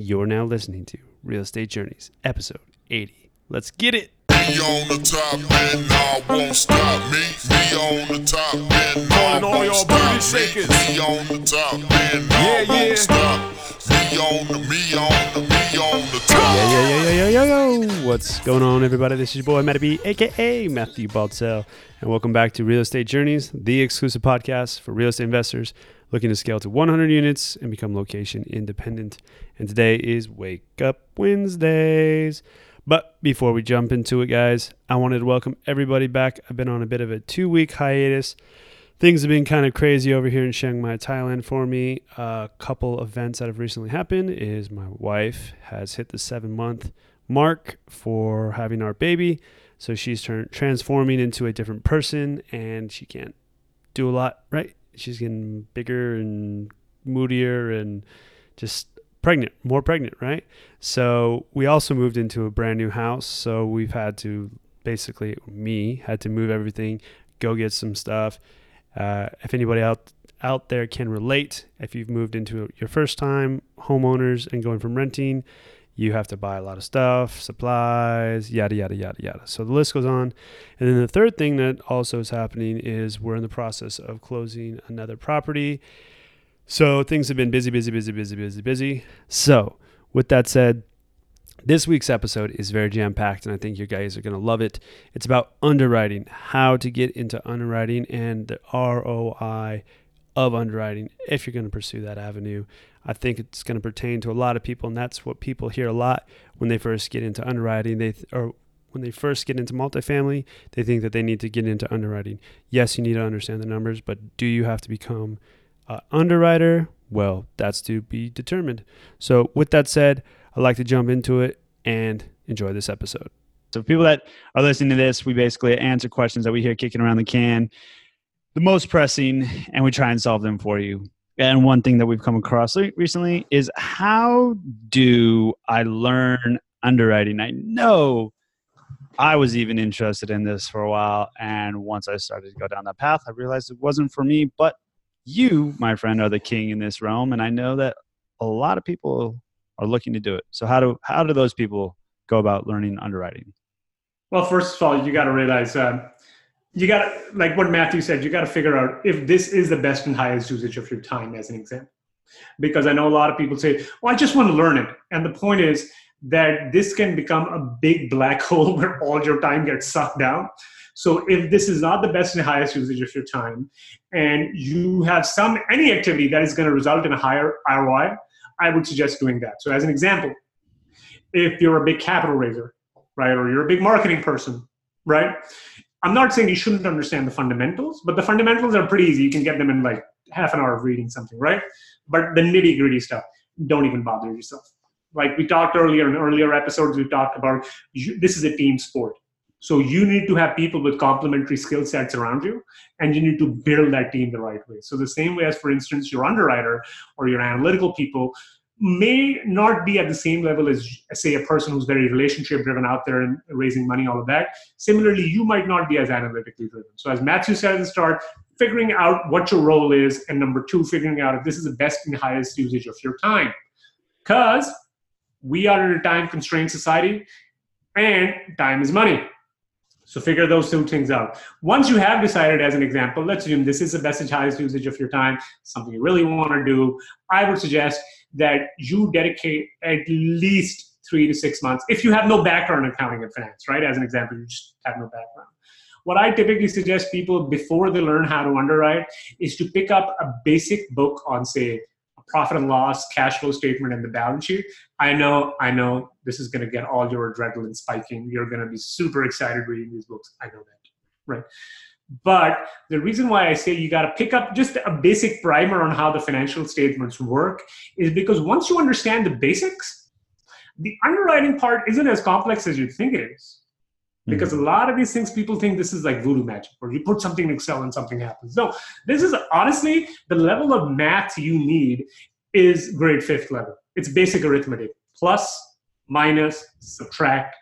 You're now listening to Real Estate Journeys, episode 80. Let's get it. Me on the top and I won't stop. Me, me on the top and I won't stop. Me, me on the top and I won't stop. Me on the, me on the, me on the top. Yo, yo, yo, yo, yo, yo, yo. What's going on, everybody? This is your boy, Matty B, aka Matthew Baltzell, and welcome back to Real Estate Journeys, the exclusive podcast for real estate investors looking to scale to 100 units and become location independent. And today is Wake Up Wednesdays. But before we jump into it, guys, I wanted to welcome everybody back. I've been on a bit of a two week hiatus. Things have been kind of crazy over here in Chiang Mai, Thailand for me. A couple events that have recently happened is my wife has hit the seven month mark for having our baby. So she's turned transforming into a different person and she can't do a lot, right? She's getting bigger and moodier and just pregnant, more pregnant, right? So we also moved into a brand new house. So we've had to basically, me had to move everything, go get some stuff. Uh, if anybody out out there can relate, if you've moved into your first time homeowners and going from renting, you have to buy a lot of stuff, supplies, yada yada yada yada. So the list goes on. And then the third thing that also is happening is we're in the process of closing another property. So things have been busy, busy, busy, busy, busy, busy. So with that said, this week's episode is very jam packed, and I think you guys are going to love it. It's about underwriting, how to get into underwriting, and the ROI of underwriting if you're going to pursue that avenue. I think it's going to pertain to a lot of people, and that's what people hear a lot when they first get into underwriting. They th- or when they first get into multifamily, they think that they need to get into underwriting. Yes, you need to understand the numbers, but do you have to become an underwriter? Well, that's to be determined. So, with that said, I'd like to jump into it and enjoy this episode. So, people that are listening to this, we basically answer questions that we hear kicking around the can, the most pressing, and we try and solve them for you. And one thing that we've come across recently is how do I learn underwriting? I know I was even interested in this for a while. And once I started to go down that path, I realized it wasn't for me. But you, my friend, are the king in this realm. And I know that a lot of people are looking to do it. So how do how do those people go about learning underwriting? Well, first of all, you got to realize uh, you got like what Matthew said, you got to figure out if this is the best and highest usage of your time, as an example. Because I know a lot of people say, well, I just want to learn it. And the point is that this can become a big black hole where all your time gets sucked down. So if this is not the best and highest usage of your time, and you have some any activity that is going to result in a higher ROI, I would suggest doing that. So as an example, if you're a big capital raiser, right, or you're a big marketing person, right, I'm not saying you shouldn't understand the fundamentals, but the fundamentals are pretty easy. You can get them in like half an hour of reading something, right? But the nitty gritty stuff, don't even bother yourself. Like we talked earlier in earlier episodes, we talked about this is a team sport. So you need to have people with complementary skill sets around you, and you need to build that team the right way. So the same way as, for instance, your underwriter or your analytical people may not be at the same level as, say, a person who's very relationship driven out there and raising money, all of that. Similarly, you might not be as analytically driven. So as Matthew said at the start, figuring out what your role is, and number two, figuring out if this is the best and highest usage of your time. Because we are in a time constrained society, and time is money. So figure those two things out. Once you have decided, as an example, let's assume this is the best and highest usage of your time, something you really want to do, I would suggest that you dedicate at least three to six months. If you have no background in accounting and finance, right? As an example, you just have no background. What I typically suggest people before they learn how to underwrite is to pick up a basic book on, say, profit and loss, cash flow statement, and the balance sheet. I know, I know this is going to get all your adrenaline spiking. You're going to be super excited reading these books. I know that, right? But the reason why I say you got to pick up just a basic primer on how the financial statements work is because once you understand the basics, the underwriting part isn't as complex as you think it is. Because a lot of these things, people think this is like voodoo magic, where you put something in Excel and something happens. No, this is honestly the level of math you need is grade fifth level. It's basic arithmetic plus, minus, subtract,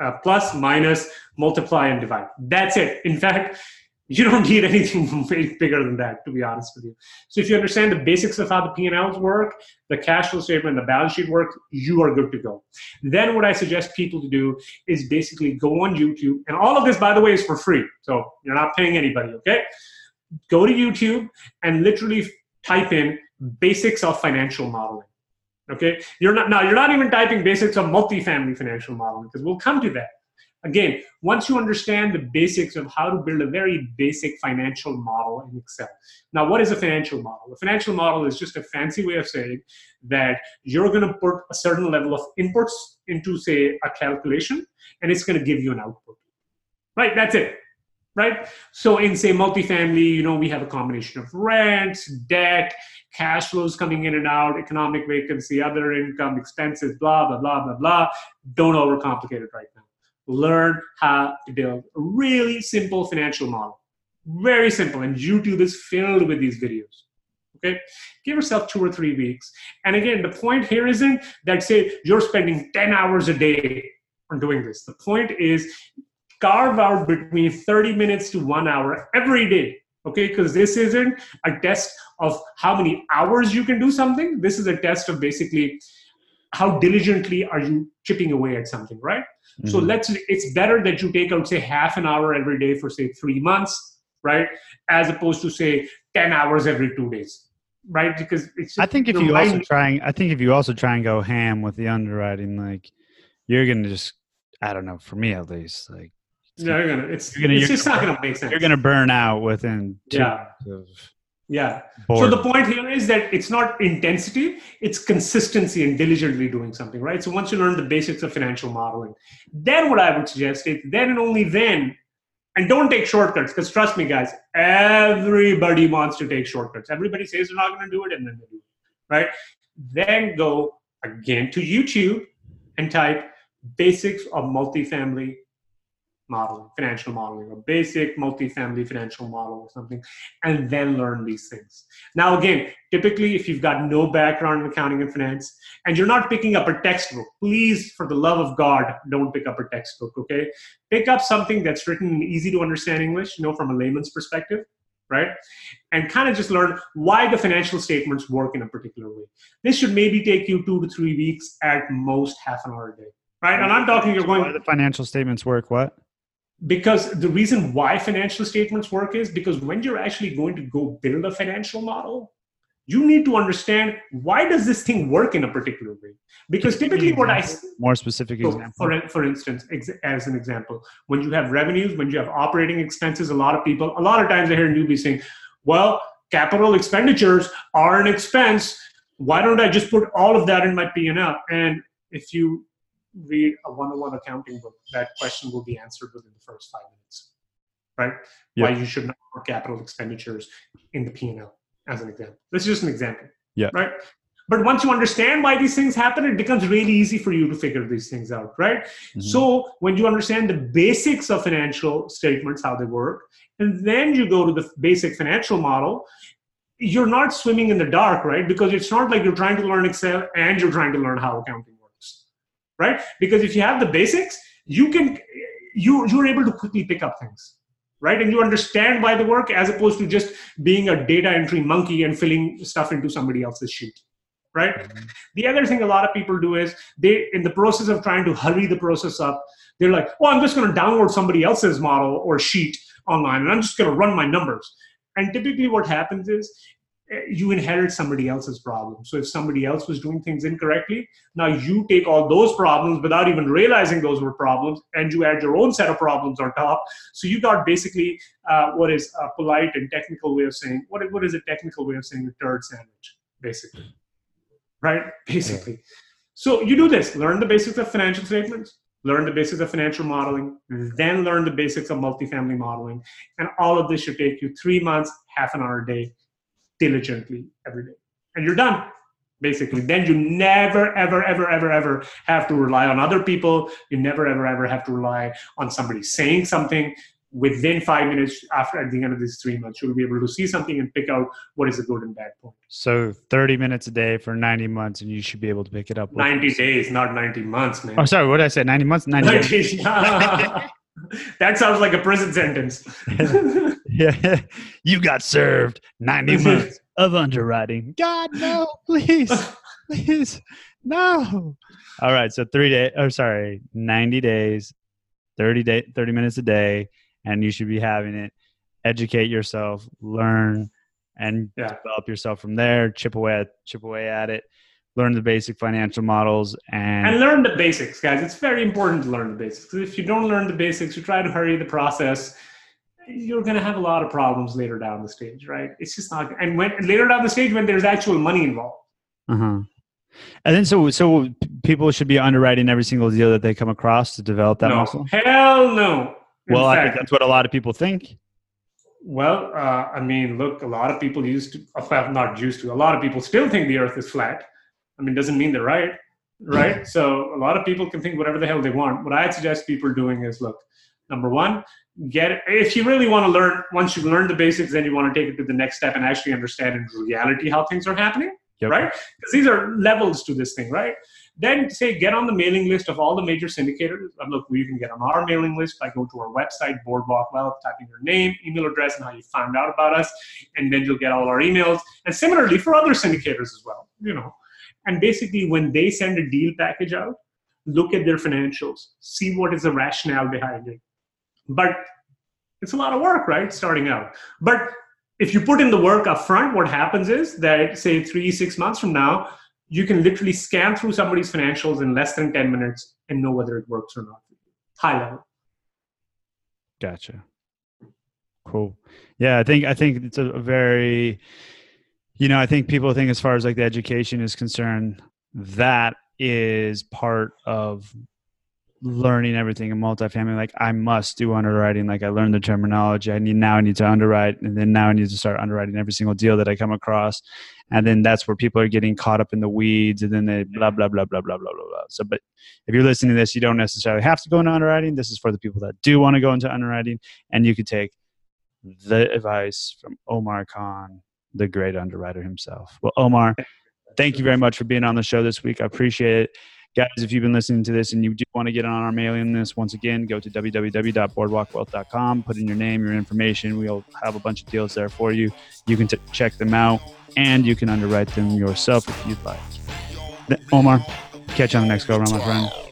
uh, plus, minus, multiply, and divide. That's it. In fact, You don't need anything bigger than that, to be honest with you. So if you understand the basics of how the P&Ls work, the cash flow statement, the balance sheet work, you are good to go. Then what I suggest people to do is basically go on YouTube, and all of this, by the way, is for free. So you're not paying anybody, okay? Go to YouTube and literally type in basics of financial modeling. Okay, you're not now. You're not even typing basics of multifamily financial modeling because we'll come to that. Again, once you understand the basics of how to build a very basic financial model in Excel. Now, what is a financial model? A financial model is just a fancy way of saying that you're going to put a certain level of inputs into, say, a calculation, and it's going to give you an output. Right? That's it. Right? So, in, say, multifamily, you know, we have a combination of rents, debt, cash flows coming in and out, economic vacancy, other income, expenses, blah, blah, blah, blah, blah. Don't overcomplicate it right now learn how to build a really simple financial model. Very simple. And YouTube is filled with these videos. Okay? Give yourself two or three weeks. And again, the point here isn't that, say, you're spending 10 hours a day on doing this. The point is carve out between 30 minutes to one hour every day. Okay? Because this isn't a test of how many hours you can do something. This is a test of basically how diligently are you chipping away at something, right? Mm-hmm. So let's it's better that you take out say half an hour every day for say three months, right? As opposed to say 10 hours every two days. Right? Because it's I think if you also trying I think if you also try and go ham with the underwriting, like you're gonna just I don't know, for me at least, like yeah, you're gonna it's, you're gonna, it's you're just gonna, not gonna make sense. You're gonna burn out within yeah. Of, yeah. So the point here is that it's not intensity, it's consistency and diligently doing something, right? So once you learn the basics of financial modeling, then what I would suggest is then and only then, and don't take shortcuts, because trust me, guys, everybody wants to take shortcuts. Everybody says they're not going to do it, and then they do it, right? Then go again to YouTube and type basics of multifamily modeling, financial modeling, or basic multifamily financial model or something, and then learn these things. Now, again, typically, if you've got no background in accounting and finance and you're not picking up a textbook, please, for the love of God, don't pick up a textbook, okay? Pick up something that's written in easy to understand English, you know, from a layman's perspective. Right? And kind of just learn why the financial statements work in a particular way. This should maybe take you two to three weeks at most, half an hour a day right? And I'm talking you're going. Why the financial statements work? What? Because the reason why financial statements work is because when you're actually going to go build a financial model you need to understand why does this thing work in a particular way? Because typically what i more specific so example. for, for instance ex, as an example when you have revenues when you have operating expenses a lot of people a lot of times i hear newbies saying well capital expenditures are an expense. Why don't i just put all of that in my p&l and if you read a one-on-one accounting book, that question will be answered within the first five minutes, right? Why you should not put capital expenditures in the P&L, as an example. This is just an example, yeah. right? But once you understand why these things happen, it becomes really easy for you to figure these things out, right? Mm-hmm. So when you understand the basics of financial statements, how they work, and then you go to the basic financial model, you're not swimming in the dark, right? Because it's not like you're trying to learn Excel and you're trying to learn how accounting right? Because if you have the basics, you can you you're able to quickly pick up things, right? And you understand why the work as opposed to just being a data entry monkey and filling stuff into somebody else's sheet right mm-hmm. the other thing a lot of people do is they in the process of trying to hurry the process up they're like oh i'm just going to download somebody else's model or sheet online and i'm just going to run my numbers and typically what happens is you inherit somebody else's problem. So if somebody else was doing things incorrectly, now you take all those problems without even realizing those were problems, and you add your own set of problems on top. So you got basically uh, what is a polite and technical way of saying what, what is a technical way of saying a turd sandwich, basically, right? Basically. So you do this: learn the basics of financial statements, learn the basics of financial modeling, then learn the basics of multifamily modeling, and all of this should take you three months, half an hour a day diligently every day. And you're done, basically. Then you never, ever, ever, ever, ever have to rely on other people. You never, ever, ever have to rely on somebody saying something. Within five minutes after at the end of these three months, you'll be able to see something and pick out what is a good and bad point. So 30 minutes a day for 90 months, and you should be able to pick it up. 90 days, not 90 months, man. Oh, sorry, what did I say? 90 months? 90, 90 days. that sounds like a prison sentence. yeah, you got served 90 months of underwriting. God, no, please, please, no. All right, so three days, or sorry, 90 days, 30 day, 30 minutes a day, and you should be having it. Educate yourself, learn, and Yeah. develop yourself from there. Chip away at chip away at it. Learn the basic financial models, and, and learn the basics, guys. It's very important to learn the basics. If you don't learn the basics, you try to hurry the process, you're going to have a lot of problems later down the stage, right? It's just not. And when later down the stage, when there's actual money involved, uh-huh. and then so so people should be underwriting every single deal that they come across to develop that no, muscle. hell no. In Well, I think that's what a lot of people think. Well, uh, I mean, look, a lot of people used to, well, not used to, a lot of people still think the earth is flat. I mean, doesn't mean they're right, right? So a lot of people can think whatever the hell they want. What I'd suggest people doing is look, number one, get, if you really want to learn, once you've learned the basics, then you want to take it to the next step and actually understand in reality how things are happening, Yep. right? Because these are levels to this thing, right? Then say get on the mailing list of all the major syndicators. Uh, Look, you can get on our mailing list by going to our website, Boardwalk Wealth, typing your name, email address, and how you found out about us, and then you'll get all our emails. And similarly for other syndicators as well, you know. And basically, when they send a deal package out, look at their financials, see what is the rationale behind it. But it's a lot of work, right? Starting out. But if you put in the work up front, what happens is that, say, three, six months from now, you can literally scan through somebody's financials in less than 10 minutes and know whether it works or not. High level. Gotcha. Cool. Yeah, I think I think it's a, very, you know, I think people think as far as like the education is concerned, that is part of learning everything in multifamily. Like I must do underwriting. Like I learned the terminology. I need now I need to underwrite, and then now I need to start underwriting every single deal that I come across. And then that's where people are getting caught up in the weeds, and then they mm-hmm. blah blah blah blah blah blah blah blah. So, but if you're listening to this, you don't necessarily have to go into underwriting. This is for the people that do want to go into underwriting, and you could take the advice from Omar Khan, the great underwriter himself. Well, Omar, thank you very much for being on the show this week. I appreciate it. Guys, if you've been listening to this and you do want to get on our mailing list, once again, go to www.boardwalkwealth.com, put in your name, your information. We'll have a bunch of deals there for you. You can t- check them out and you can underwrite them yourself if you'd like. Omar, catch you on the next go around, my friend.